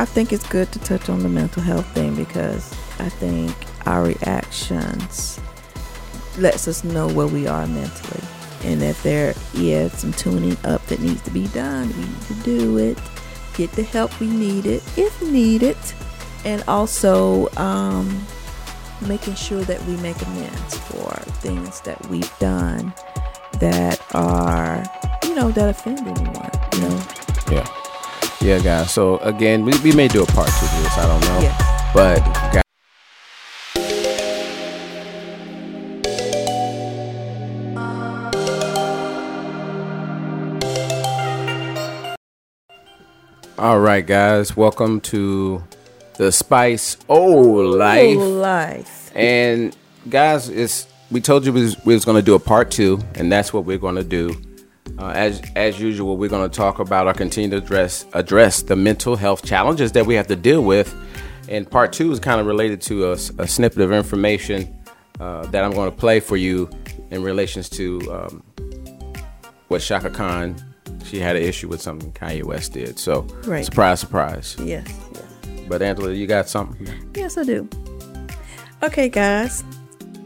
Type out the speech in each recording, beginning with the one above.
I think it's good to touch on the mental health thing because I think our reactions lets us know where we are mentally. And if there is some tuning up that needs to be done, we need to do it. Get the help we need it if needed. And also um, making sure that we make amends for things that we've done that are, you know, that offend anyone, you know. Yeah. Yeah, guys. So again, we, we may do a part two to this. I don't know. Yeah. But guys, All right, guys. Welcome to the Spice Old Life. Whole life. And guys, it's we told you we was, we was going to do a part two, and that's what we're going to do. Uh, as as usual, we're going to talk about or continue to address address the mental health challenges that we have to deal with. And part two is kind of related to a snippet of information uh, that I'm going to play for you in relations to um, what Chaka Khan. She had an issue with something Kanye West did. So Right. surprise, surprise. Yes. yes. But Angela, you got something? Yes, I do. Okay, guys,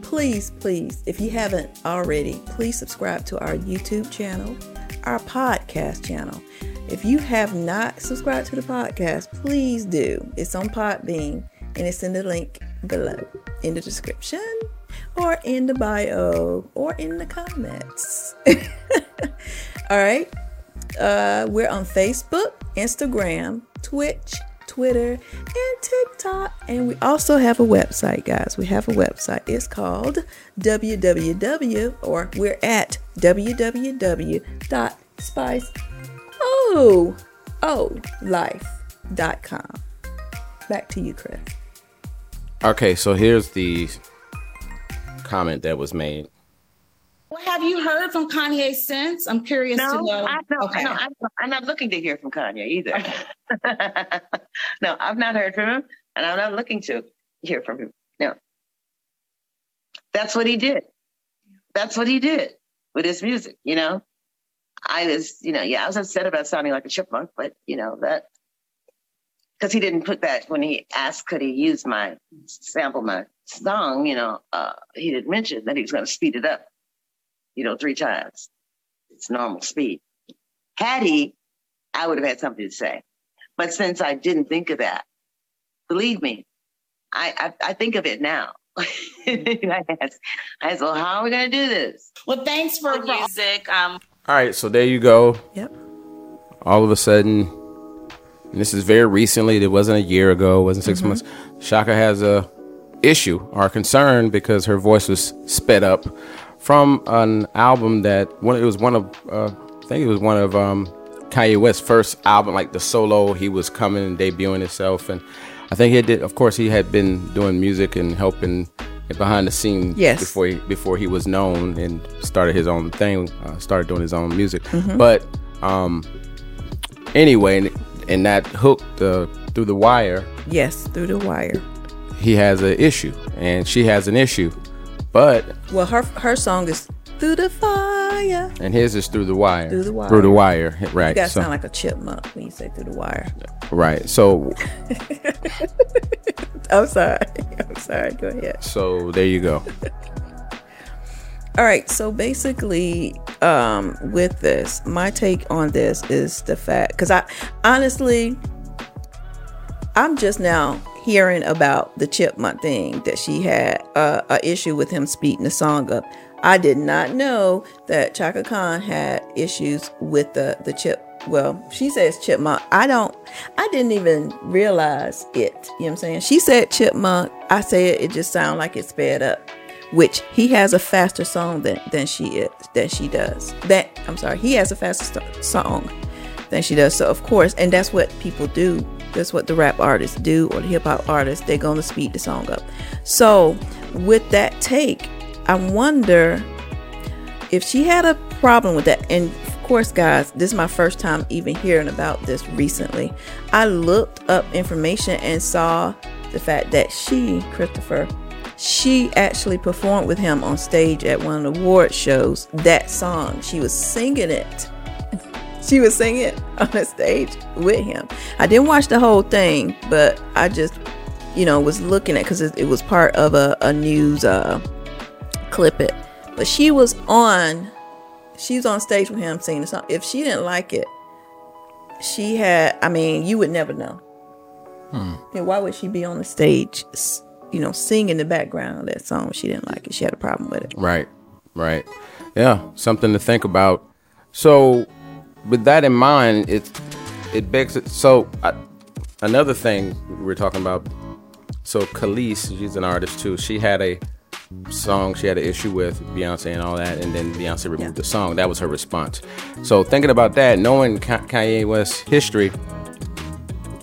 please, please, if you haven't already, please subscribe to our YouTube channel, our podcast channel. If you have not subscribed to the podcast, please do. It's on Podbean and it's in the link below in the description or in the bio or in the comments. All right. Uh, we're on Facebook, Instagram, Twitch, Twitter, and TikTok. And we also have a website, guys. We have a website. It's called www, or we're at www.spiceolife.com. Oh, oh, Back to you, Chris. Okay, so here's the comment that was made. Well, have you heard from Kanye since? I'm curious to know. I, no, okay. no, I'm, I'm not looking to hear from Kanye either. no, I've not heard from him, and I'm not looking to hear from him. No, that's what he did. That's what he did with his music. You know, I was, you know, yeah, I was upset about sounding like a chipmunk, but you know that because he didn't put that when he asked, could he use my sample my song? You know, uh, he didn't mention that he was going to speed it up. You know, three times. It's normal speed. Had he, I would have had something to say. But since I didn't think of that, believe me, I I, I think of it now. I asked, I said, well, how are we going to do this? well, thanks for, for music. Um, All right, so there you go. Yep. All of a sudden, and this is very recently. It wasn't a year ago. It wasn't 6 months. Chaka has a issue or concern because her voice was sped up from an album that one. It was one of uh, I think it was one of um, Kanye West's first album, like the solo. He was coming and debuting himself, and I think he did. Of course, he had been doing music and helping behind the scenes Yes. before he before he was known and started his own thing. Uh, started doing his own music, but um, anyway, and, and that hook uh, through the wire Yes, through the wire. he has an issue and she has an issue but Well, her her song is through the fire. and his is through the wire Through the wire. through the wire right You gotta so, sound like a chipmunk when you say through the wire. right so I'm sorry. I'm sorry. Go ahead. so there you go All right. So basically, um, with this, my take on this is the fact because I honestly, I'm just now hearing about the chipmunk thing that she had uh, a issue with him speeding the song up. I did not know that Chaka Khan had issues with the the chip. Well, she says chipmunk. I don't. I didn't even realize it. You know what I'm saying? She said chipmunk. I say it. It just sounds like it's sped up which he has a faster song than than she is than she does. That I'm sorry, he has a faster st- song than she does. So of course, and that's what people do. That's what the rap artists do or the hip hop artists. They're gonna speed the song up. So with that take, I wonder if she had a problem with that. And of course, guys, this is my first time even hearing about this recently. I looked up information and saw the fact that she, Christopher, she actually performed with him on stage at one of the award shows. That song, she was singing it, she was singing on the stage with him. I didn't watch the whole thing, but I just, you know, was looking at because it, it, was part of a, a news uh, clip it. But she was on, she was on stage with him singing the song. If she didn't like it, she had. I mean, you would never know. Hmm. And why would she be on the stage, you know, singing the background of that song? She didn't like it. She had a problem with it. Right, right. Yeah, something to think about. So, with that in mind, it it begs it. So, I, another thing we are talking about. So, Kelis, she's an artist too. She had a song she had an issue with Beyonce and all that, and then Beyonce removed yeah. the song. That was her response. So thinking about that, knowing Kanye West's history,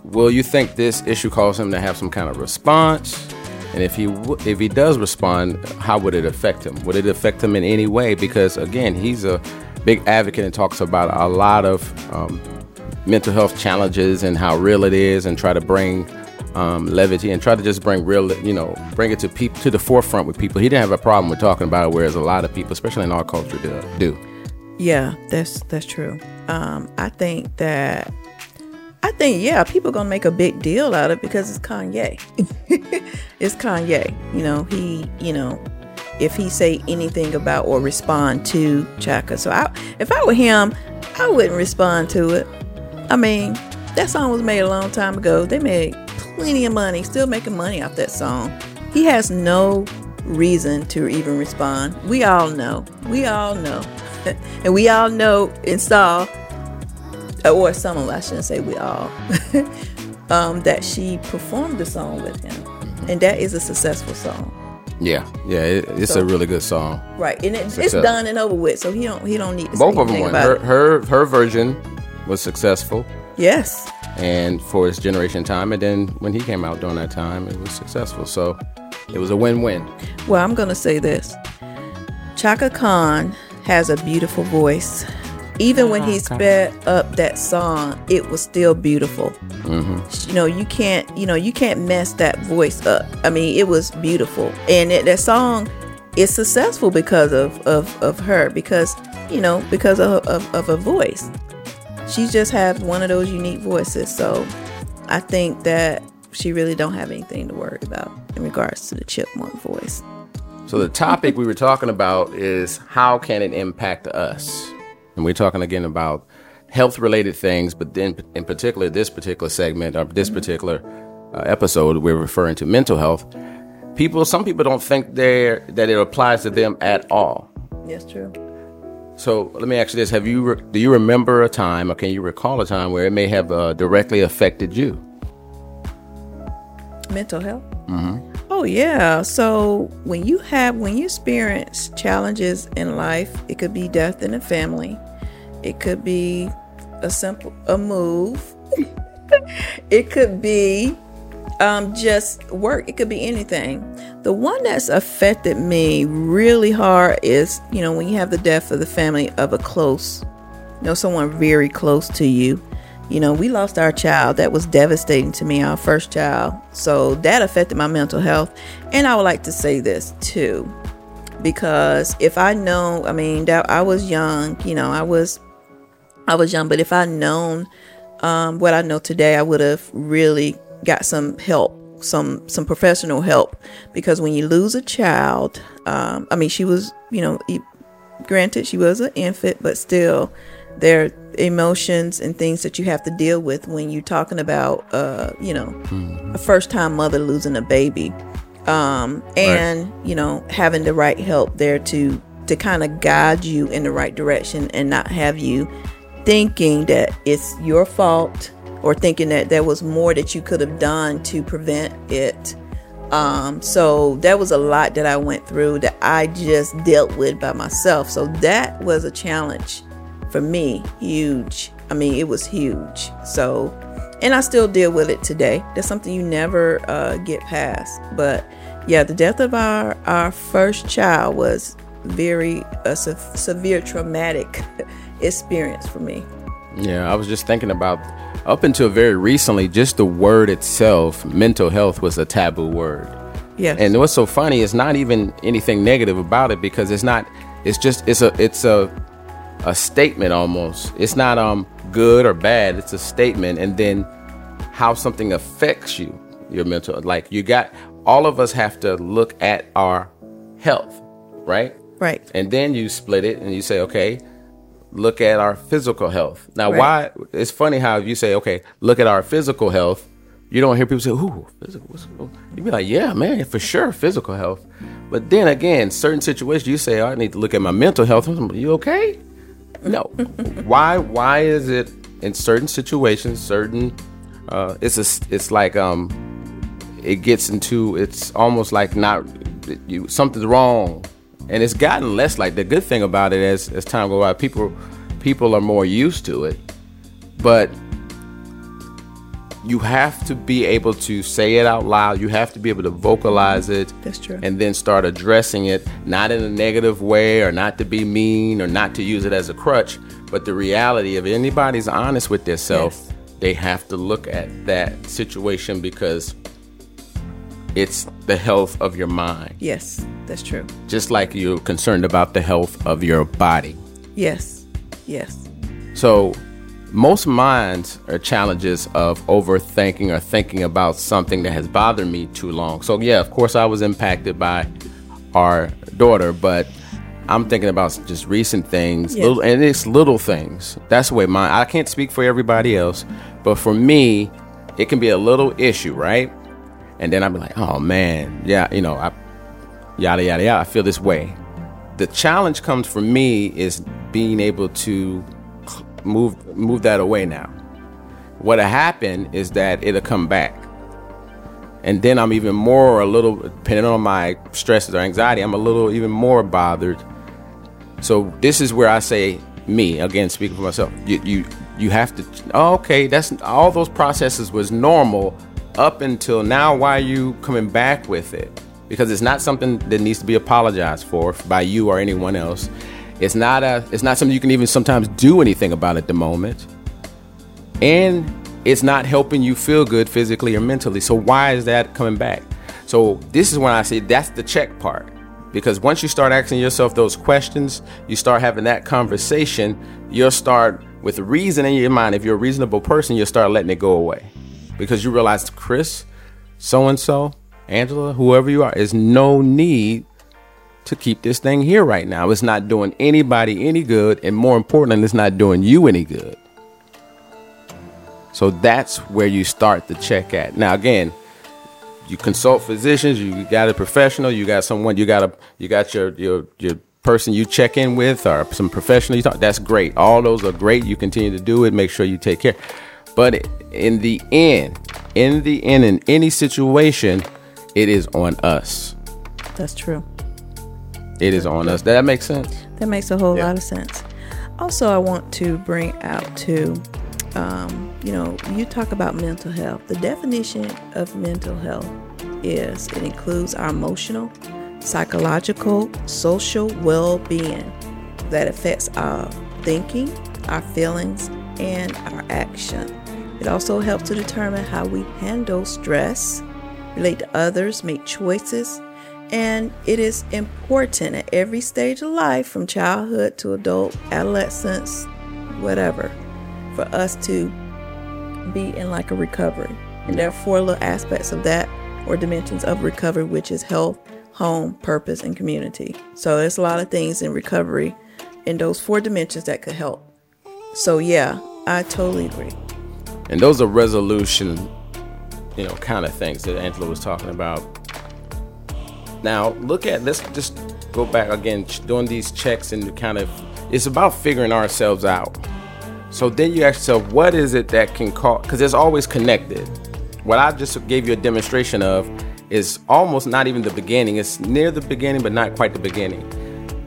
will you think this issue caused him to have some kind of response? And if he w- if he does respond, how would it affect him? Would it affect him in any way? Because again, he's a big advocate and talks about a lot of um, mental health challenges and how real it is, and try to bring um, levity and try to just bring real, you know, bring it to people to the forefront with people. He didn't have a problem with talking about it, whereas a lot of people, especially in our culture, do. do. Yeah, that's that's true. Um, I think that I think yeah, people gonna make a big deal out of it because it's Kanye. it's Kanye. You know, he you know if he say anything about or respond to Chaka. So I, if I were him, I wouldn't respond to it. I mean, that song was made a long time ago. They made plenty of money, still making money off that song. He has no reason to even respond. We all know. We all know. and we all know saw, or some of us, I shouldn't say we all, um, that she performed the song with him. And that is a successful song. Yeah, yeah, it, it's so, a really good song. Right, and it, it's done and over with, so he don't he don't need to both of them. Her, her her version was successful. Yes, and for his generation time. And then when he came out during that time, it was successful. So it was a win win. Well, I'm going to say this Chaka Khan has a beautiful voice. Even when he sped up that song, it was still beautiful. Mm-hmm. You know, you can't, you know, you can't mess that voice up. I mean, it was beautiful, and it, that song is successful because of of, of her, because you know, because of of, of a voice she just has one of those unique voices. So I think that she really don't have anything to worry about in regards to the chipmunk voice. So the topic we were talking about is how can it impact us? And we're talking again about health related things, but then in particular this particular segment or this mm-hmm. particular uh, episode we're referring to mental health. People some people don't think they that it applies to them at all. Yes, true. So let me ask you this: Have you re- do you remember a time, or can you recall a time where it may have uh, directly affected you? Mental health. Mm-hmm. Oh yeah. So when you have when you experience challenges in life, it could be death in the family, it could be a simple a move, it could be um, just work. It could be anything. The one that's affected me really hard is, you know, when you have the death of the family of a close, you know, someone very close to you. You know, we lost our child. That was devastating to me, our first child. So that affected my mental health. And I would like to say this too, because if I know, I mean, that I was young, you know, I was, I was young, but if I known um, what I know today, I would have really got some help some some professional help because when you lose a child um, i mean she was you know granted she was an infant but still there are emotions and things that you have to deal with when you're talking about uh, you know mm-hmm. a first time mother losing a baby um, and right. you know having the right help there to to kind of guide you in the right direction and not have you thinking that it's your fault or thinking that there was more that you could have done to prevent it. Um, so that was a lot that I went through that I just dealt with by myself. So that was a challenge for me, huge. I mean, it was huge. So, and I still deal with it today. That's something you never uh, get past. But yeah, the death of our our first child was very a se- severe traumatic experience for me. Yeah, I was just thinking about up until very recently, just the word itself, mental health, was a taboo word. Yeah. And what's so funny is not even anything negative about it because it's not. It's just it's a it's a a statement almost. It's not um good or bad. It's a statement, and then how something affects you, your mental. Like you got all of us have to look at our health, right? Right. And then you split it and you say, okay, look at our physical health. Now, Right. why? It's funny how you say, okay, look at our physical health. You don't hear people say, ooh, physical. You'd be like, yeah, man, for sure, physical health. But then again, certain situations, you say, oh, I need to look at my mental health. You okay? No. why? Why is it in certain situations, certain? Uh, it's a, it's like um, it gets into it's almost like not you something's wrong and it's gotten less like the good thing about it as as time goes by people people are more used to it but you have to be able to say it out loud you have to be able to vocalize it That's true. and then start addressing it not in a negative way or not to be mean or not to use it as a crutch but the reality of anybody's honest with themselves Yes. they have to look at that situation because it's the health of your mind Yes, that's true. just like you're concerned about the health of your body Yes, yes, so most minds are challenges of overthinking or thinking about something that has bothered me too long. So yeah, of course I was impacted by our daughter, but I'm thinking about just recent things, little, and it's little things. That's the way mine. I can't speak for everybody else, but for me, it can be a little issue, right? And then I'd be like, oh man, yeah, you know, I, yada yada yada. I feel this way. The challenge comes for me is being able to move move that away now. What'll happen is that it'll come back. And then I'm even more a little depending on my stresses or anxiety, I'm a little even more bothered. So this is where I say me, again speaking for myself. You you you have to oh, okay, that's all those processes was normal up until now why are you coming back with it? Because it's not something that needs to be apologized for by you or anyone else. It's not a it's not something you can even sometimes do anything about at the moment. And it's not helping you feel good physically or mentally. So why is that coming back? So this is when I say that's the check part. Because once you start asking yourself those questions, you start having that conversation, you'll start with reason in your mind. If you're a reasonable person, you'll start letting it go away. Because you realize, Chris, so and so, Angela, whoever you are, is no need to keep this thing here right now. It's not doing anybody any good, and more importantly, it's not doing you any good. So that's where you start the check at. Now, again, you consult physicians. You got a professional. You got someone. You got a. You got your your your person you check in with, or some professional you talk. That's great. All those are great. You continue to do it. Make sure you take care. But in the end, in the end, in any situation, it is on us. that's true. It is on us. That makes sense. That makes a whole Yeah. lot of sense. Also, I want to bring out to, um, you know, you talk about mental health. The definition of mental health is it includes our emotional, psychological, social well being that affects our thinking, our feelings, and our action. It also helps to determine how we handle stress, relate to others, make choices, and it is important at every stage of life, from childhood to adult, adolescence, whatever, for us to be in like a recovery. And there are four little aspects of that or dimensions of recovery, which is health, home, purpose, and community. So there's a lot of things in recovery in those four dimensions that could help. So yeah, I totally agree. And those are resolution, you know, kind of things that Angela was talking about. Now, look at let's just go back again, doing these checks and kind of it's about figuring ourselves out. So then you ask yourself, what is it that can cause? Because it's always connected. What I just gave you a demonstration of is almost not even the beginning. It's near the beginning, but not quite the beginning.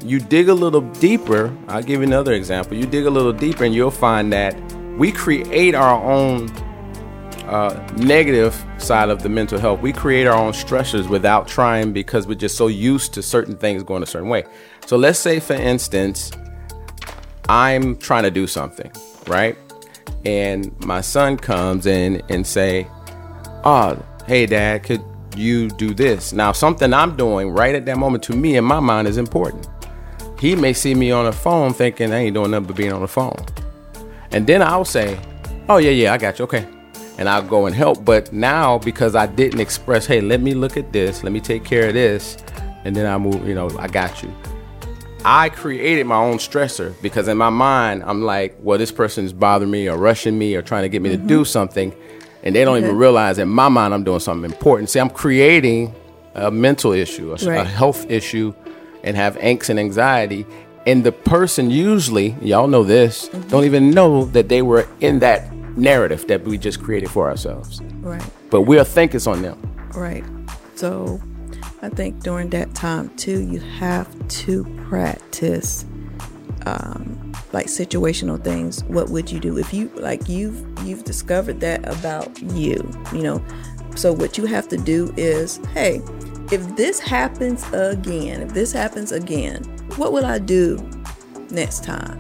You dig a little deeper. I'll give you another example. You dig a little deeper, and you'll find that we create our own uh, negative side of the mental health. We create our own stressors without trying because we're just so used to certain things going a certain way. So let's say, for instance, I'm trying to do something, right? And my son comes in and say, "Oh, hey, Dad, could you do this?" Now, something I'm doing right at that moment to me in my mind is important. He may see me on the phone thinking I ain't doing nothing but being on the phone. And then I'll say, oh, yeah, yeah, I got you. Okay. And I'll go and help. But now, because I didn't express, hey, let me look at this, let me take care of this, and then I move, you know, I got you. I created my own stressor because in my mind, I'm like, well, this person is bothering me or rushing me or trying to get me mm-hmm. to do something. And they don't even realize in my mind I'm doing something important. See, I'm creating a mental issue, a, right. a health issue, and have angst and anxiety. And the person usually, y'all know this, mm-hmm. don't even know that they were in that narrative that we just created for ourselves. Right. But we'll think it's on them. Right. So I think during that time too, you have to practice um, like situational things. What would you do if you like you've you've discovered that about you? You know, so what you have to do is, hey, if this happens again, if this happens again, what will I do next time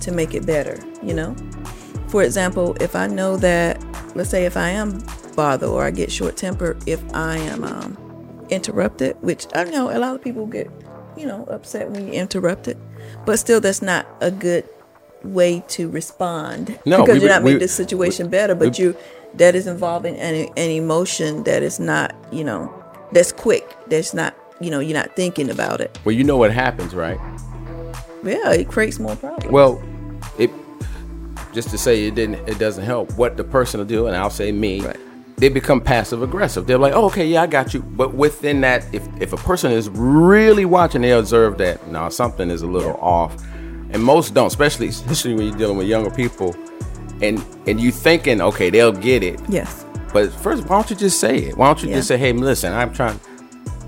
to make it better? You know, for example, if I know that, let's say, if I am bothered or I get short tempered, if I am um, interrupted, which I know a lot of people get, you know, upset when you interrupt it, but still, that's not a good way to respond. No, because we, you're not making the situation we, better, but we, you that is involving an, an emotion that is not, you know, that's quick. That's not, you know, you're not thinking about it. Well, you know what happens, right? Yeah, it creates more problems. Well, just to say it didn't, it doesn't help. What the person will do, and I'll say me. Right they become passive aggressive. They're like, oh, okay, yeah, I got you. But within that, if, if a person is really watching, they observe that now something is a little off. And most don't, especially especially when you're dealing with younger people, and and you thinking, okay, they'll get it. Yes. But first, why don't you just say it? Why don't you yeah. just say, hey, listen, I'm trying.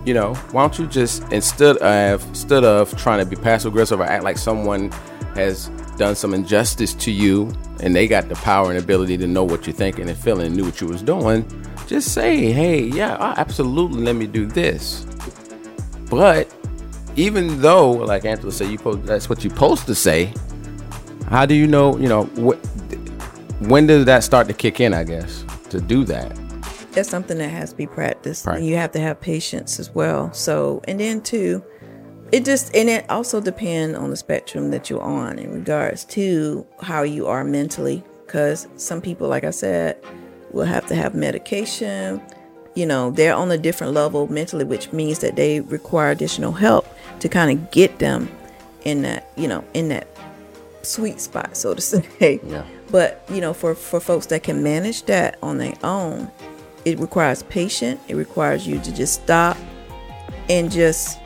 You know, why don't you just instead of instead of trying to be passive aggressive or act like someone has done some injustice to you and they got the power and ability to know what you're thinking and feeling and knew what you was doing, just say, hey, yeah, absolutely let me do this. But even though, like Angela said, you post, that's what you're supposed to say, how do you know, you know, what, when does that start to kick in, I guess, to do that? That's something that has to be practiced. Right. You have to have patience as well. So, and then too, it just and it also depends on the spectrum that you're on in regards to how you are mentally because some people like i said will have to have medication. You know they're on a different level mentally which means that they require additional help to kind of get them in that you know in that sweet spot so to say. Yeah. but you know for for folks that can manage that on their own it requires patience. It requires you to just stop and just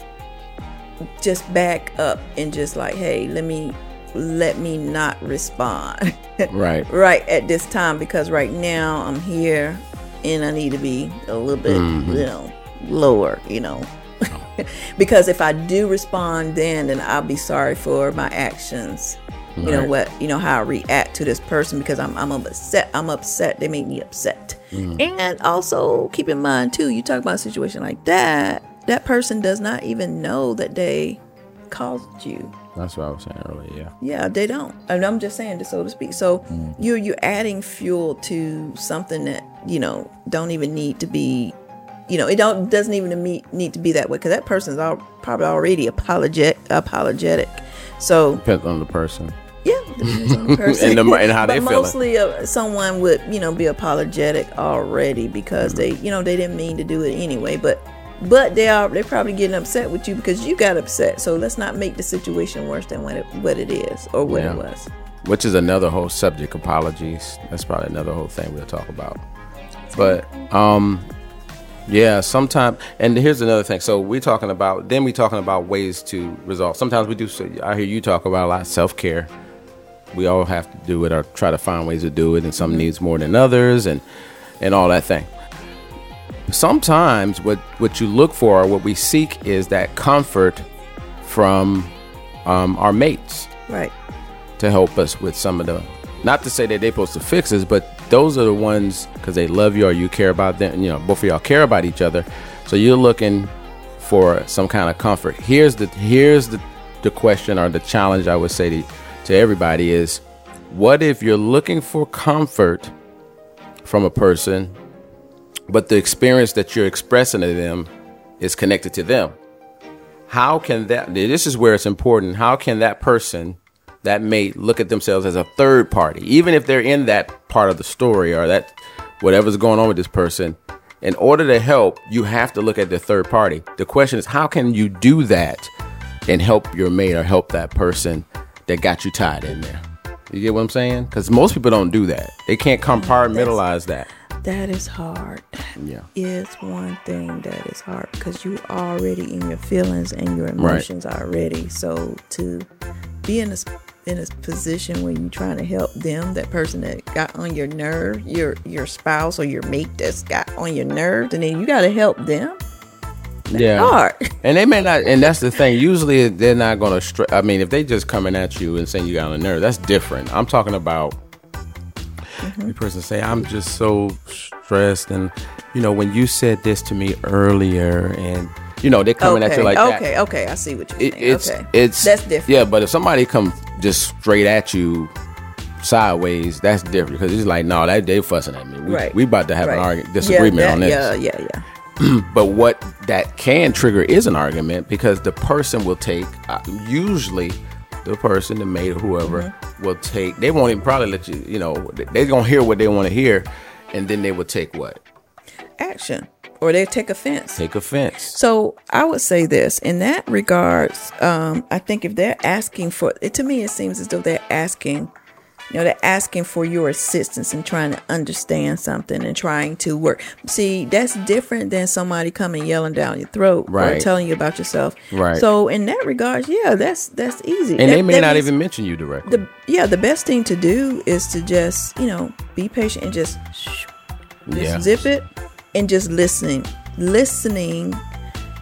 just back up and just like, hey, let me let me not respond. right. right at this time because right now I'm here and I need to be a little bit, mm-hmm. you know, lower, you know. because if I do respond then then I'll be sorry for my actions. You know what, you know how I react to this person because I'm I'm upset. I'm upset. They make me upset. Mm. And also keep in mind too, you talk about a situation like that that person does not even know that they caused you. That's what I was saying earlier. Yeah. Yeah, they don't. And I'm just saying, so to speak. So mm. you're you're adding fuel to something that you know don't even need to be. You know, it don't doesn't even need, need to be that way because that person's all, probably already apologetic. Apologetic. So depends on the person. Yeah, depends on the person. and, the, and how they feel. Mostly, uh, someone would you know be apologetic already because mm-hmm. they you know they didn't mean to do it anyway, but but they are they're probably getting upset with you because you got upset. So let's not make the situation worse than what it, what it is or what yeah. it was. Which is another whole subject apologies. That's probably another whole thing we'll talk about. But um yeah sometimes and here's another thing. So we're talking about then we're talking about ways to resolve. Sometimes we do i hear you talk about a lot of self-care. We all have to do it or try to find ways to do it and some mm-hmm. needs more than others and and all that thing sometimes what what you look for, what we seek, is that comfort from um, our mates, right? To help us with some of the, not to say that they're supposed to fix us, but those are the ones because they love you or you care about them. You know, both of y'all care about each other, so you're looking for some kind of comfort. Here's the here's the the question or the challenge I would say to to everybody is, what if you're looking for comfort from a person but the experience that you're expressing to them is connected to them. How can that, this is where it's important. How can that person that mate look at themselves as a third party, even if they're in that part of the story or that whatever's going on with this person. In order to help, you have to look at the third party. The question is, how can you do that and help your mate or help that person that got you tied in there? You get what I'm saying? Because most people don't do that. They can't compartmentalize that. That is hard. Yeah. It's one thing that is hard because you already in your feelings and your emotions already. So to be in a in a position where you're trying to help them, that person that got on your nerve, your your spouse or your mate that's got on your nerves, and then you got to help them. Yeah. Hard. And they may not, and that's the thing. Usually, they're not going to. Str- I mean, if they just coming at you and saying you got on the nerve, that's different. I'm talking about the person say, "I'm just so stressed," and you know, when you said this to me earlier, and you know, they're coming okay. at you like that. okay. Okay. I see what you're It, saying. it's okay. it's that's different. Yeah, but if somebody come just straight at you sideways, that's different because it's like, no, that they fussing at me. We, Right. we about to have an argument, disagreement yeah, on that- this. Yeah. Yeah. Yeah. But what that can trigger is an argument because the person will take, uh, usually, the person, the mate, or whoever, Mm-hmm. will take. They won't even probably let you. You know, they- they're gonna hear what they want to hear, and then they will take what Action, or they take offense. take offense. So I would say this in that regards. Um, I think if they're asking for it, to me, it seems as though they're asking, you know, they're asking for your assistance and trying to understand something and trying to work. See, that's different than somebody coming yelling down your throat or Right. telling you about yourself. Right. So in that regards, yeah, that's that's easy. And That- they may not even mention you directly. the yeah the best thing to do is to just you know be patient and just shh, just Yeah. zip it and just listening listening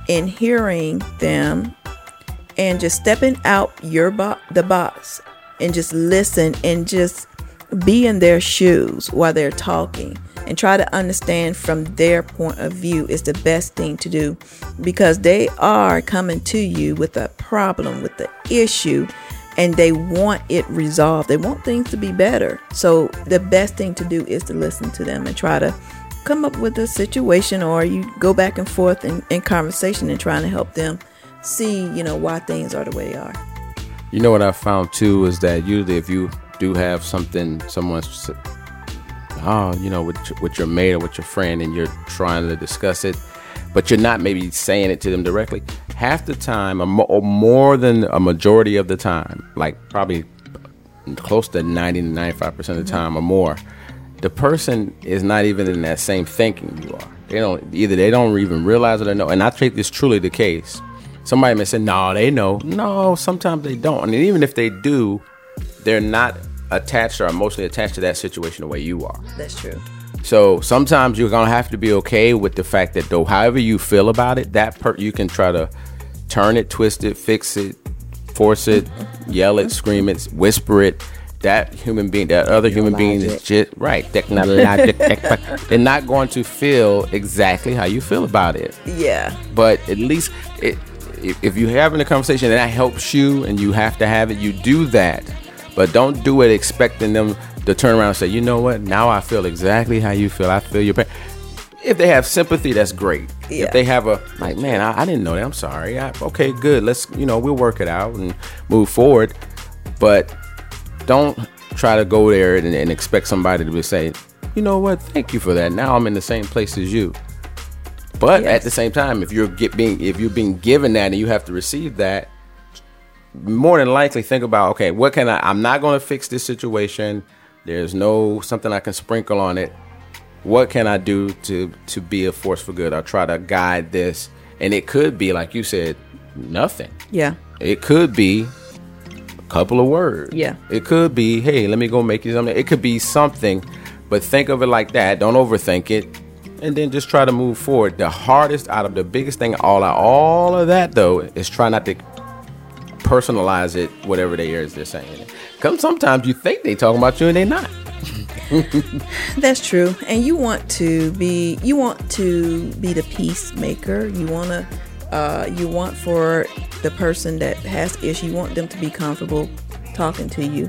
and hearing them and just stepping out your bo- the box and just listen and just be in their shoes while they're talking and try to understand from their point of view is the best thing to do because they are coming to you with a problem with the issue and they want it resolved. They want things to be better. So the best thing to do is to listen to them and try to come up with a situation or you go back and forth in, in conversation and trying to help them see you know why things are the way they are You know what I found too is that usually if you do have something, someone's, oh, ah, you know, with with your mate or with your friend, and you're trying to discuss it, but you're not maybe saying it to them directly. Half the time, or, or more than a majority of the time, like probably close to 90 to 95 percent of the time or more, the person is not even in that same thinking you are. They don't either. They don't even realize it or know. And I think this truly the case. Somebody may say, "No, they know." No, sometimes they don't. And even if they do, they're not attached or emotionally attached to that situation the way you are. that's true So sometimes you're gonna have to be okay with the fact that though, however you feel about it, that per- you can try to turn it, twist it, fix it, force it, yell it, scream it, whisper it. That human being, that other human being is just right. They're not going to feel exactly how you feel about it yeah but at least it, if, if you're having a conversation and that helps you and you have to have it, you do that. But don't do it expecting them to turn around and say, you know what, now I feel exactly how you feel. I feel your pain. If they have sympathy, that's great. Yeah. If they have a like, man, I, I didn't know that. I'm sorry. I, okay, good. Let's you know we'll work it out and move forward. But don't try to go there and, and expect somebody to be say, you know what, thank you for that. Now I'm in the same place as you. But Yes. at the same time, if you're get being if you're being given that and you have to receive that, more than likely think about okay, what can I? I'm not going to fix this situation. There's no something I can sprinkle on it. What can I do to to be a force for good? I'll try to guide this, and it could be like you said, nothing. yeah It could be a couple of words. Yeah. It could be, hey, let me go make you something. It could be something, but think of it like that. Don't overthink it. And then just try to move forward. The hardest out of the biggest thing, all all of that though, is try not to personalize it, whatever they is they're saying. Because sometimes you think they talking about you and they're not. That's true. And you want to be you want to be the peacemaker. You want to uh, you want for the person that has issue, you want them to be comfortable talking to you.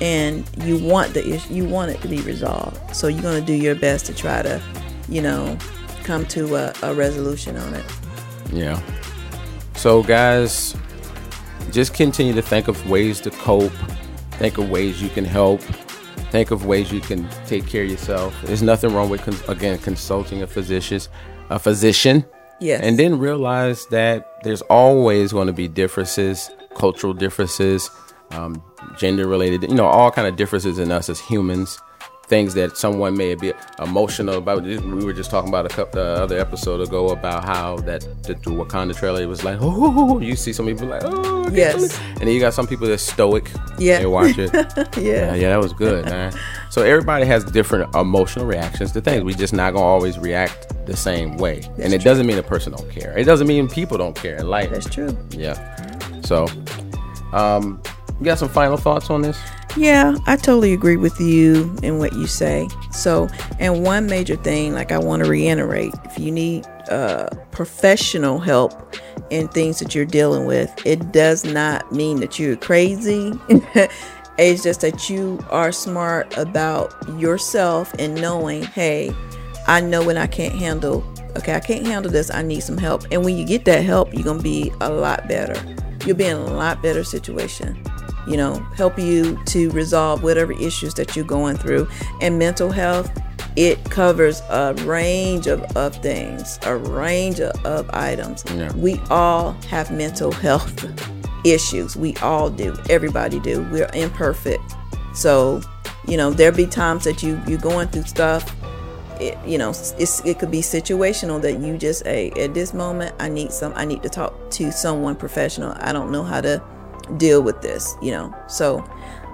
And you want the issue you want it to be resolved. So you're to do your best to try to, you know, come to a, a resolution on it. Yeah. So, guys, just continue to think of ways to cope, think of ways you can help, think of ways you can take care of yourself. There's nothing wrong with con- again consulting a physician, a physician. Yes. And then realize that there's always going to be differences, cultural differences, um, gender related, you know, all kind of differences in us as humans things that someone may be emotional about. We were just talking about a couple the other episode ago about how that the, the Wakanda trailer was like, oh, you see some people like, oh, Yes. and then you got some people that's stoic. Yeah. they watch it. Yeah. yeah, yeah, that was good, man. So everybody has different emotional reactions to things. We just not gonna always react the same way, and it doesn't mean a person don't care. It doesn't mean people don't care Like. That's true. Yeah. So, um, you got some final thoughts on this? Yeah, I totally agree with you and what you say. So, and one major thing, like I want to reiterate, if you need uh, professional help in things that you're dealing with, it does not mean that you're crazy. it's just that you are smart about yourself and knowing, hey, I know when I can't handle. Okay, I can't handle this. I need some help. And when you get that help, you're gonna be a lot better. You'll be in a lot better situation you know, help you to resolve whatever issues that you're going through. And mental health, it covers a range of, of things, a range of, of items. Yeah. We all have mental health issues. We all do. Everybody do. We're imperfect. So, you know, there be times that you you're going through stuff. It, you know, it's it could be situational that you just, hey, at this moment, I need some. I need to talk to someone professional. I don't know how to deal with this you know so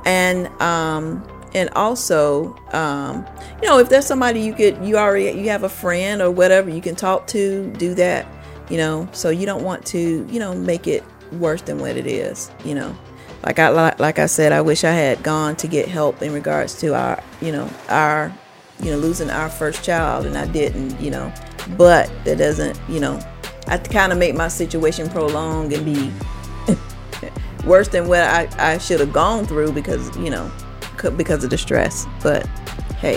and um and also um you know if there's somebody you could you already you have a friend or whatever you can talk to do that you know so you don't want to you know make it worse than what it is you know. Like i like, like i said i wish i had gone to get help in regards to our you know our you know losing our first child and i didn't you know. But that doesn't you know i kind of make my situation prolong and be worse than what I, I should have gone through because you know c- because of the stress but hey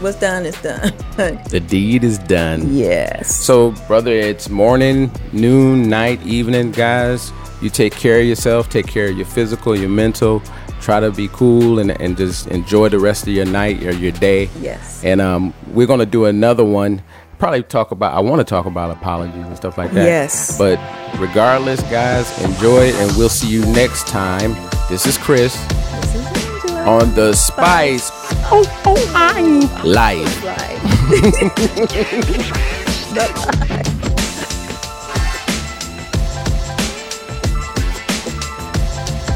what's done is done The deed is done. yes So, brother, it's morning, noon, night, evening, guys. You take care of yourself, take care of your physical, your mental. Try to be cool and, and just enjoy the rest of your night or your day. Yes. And um, we're going to do another one. Probably talk about, I want to talk about apologies and stuff like that. Yes. But regardless, guys, enjoy it and we'll see you next time. This is Chris this is on the Spice oh, oh, oh. Life. right Bye-bye.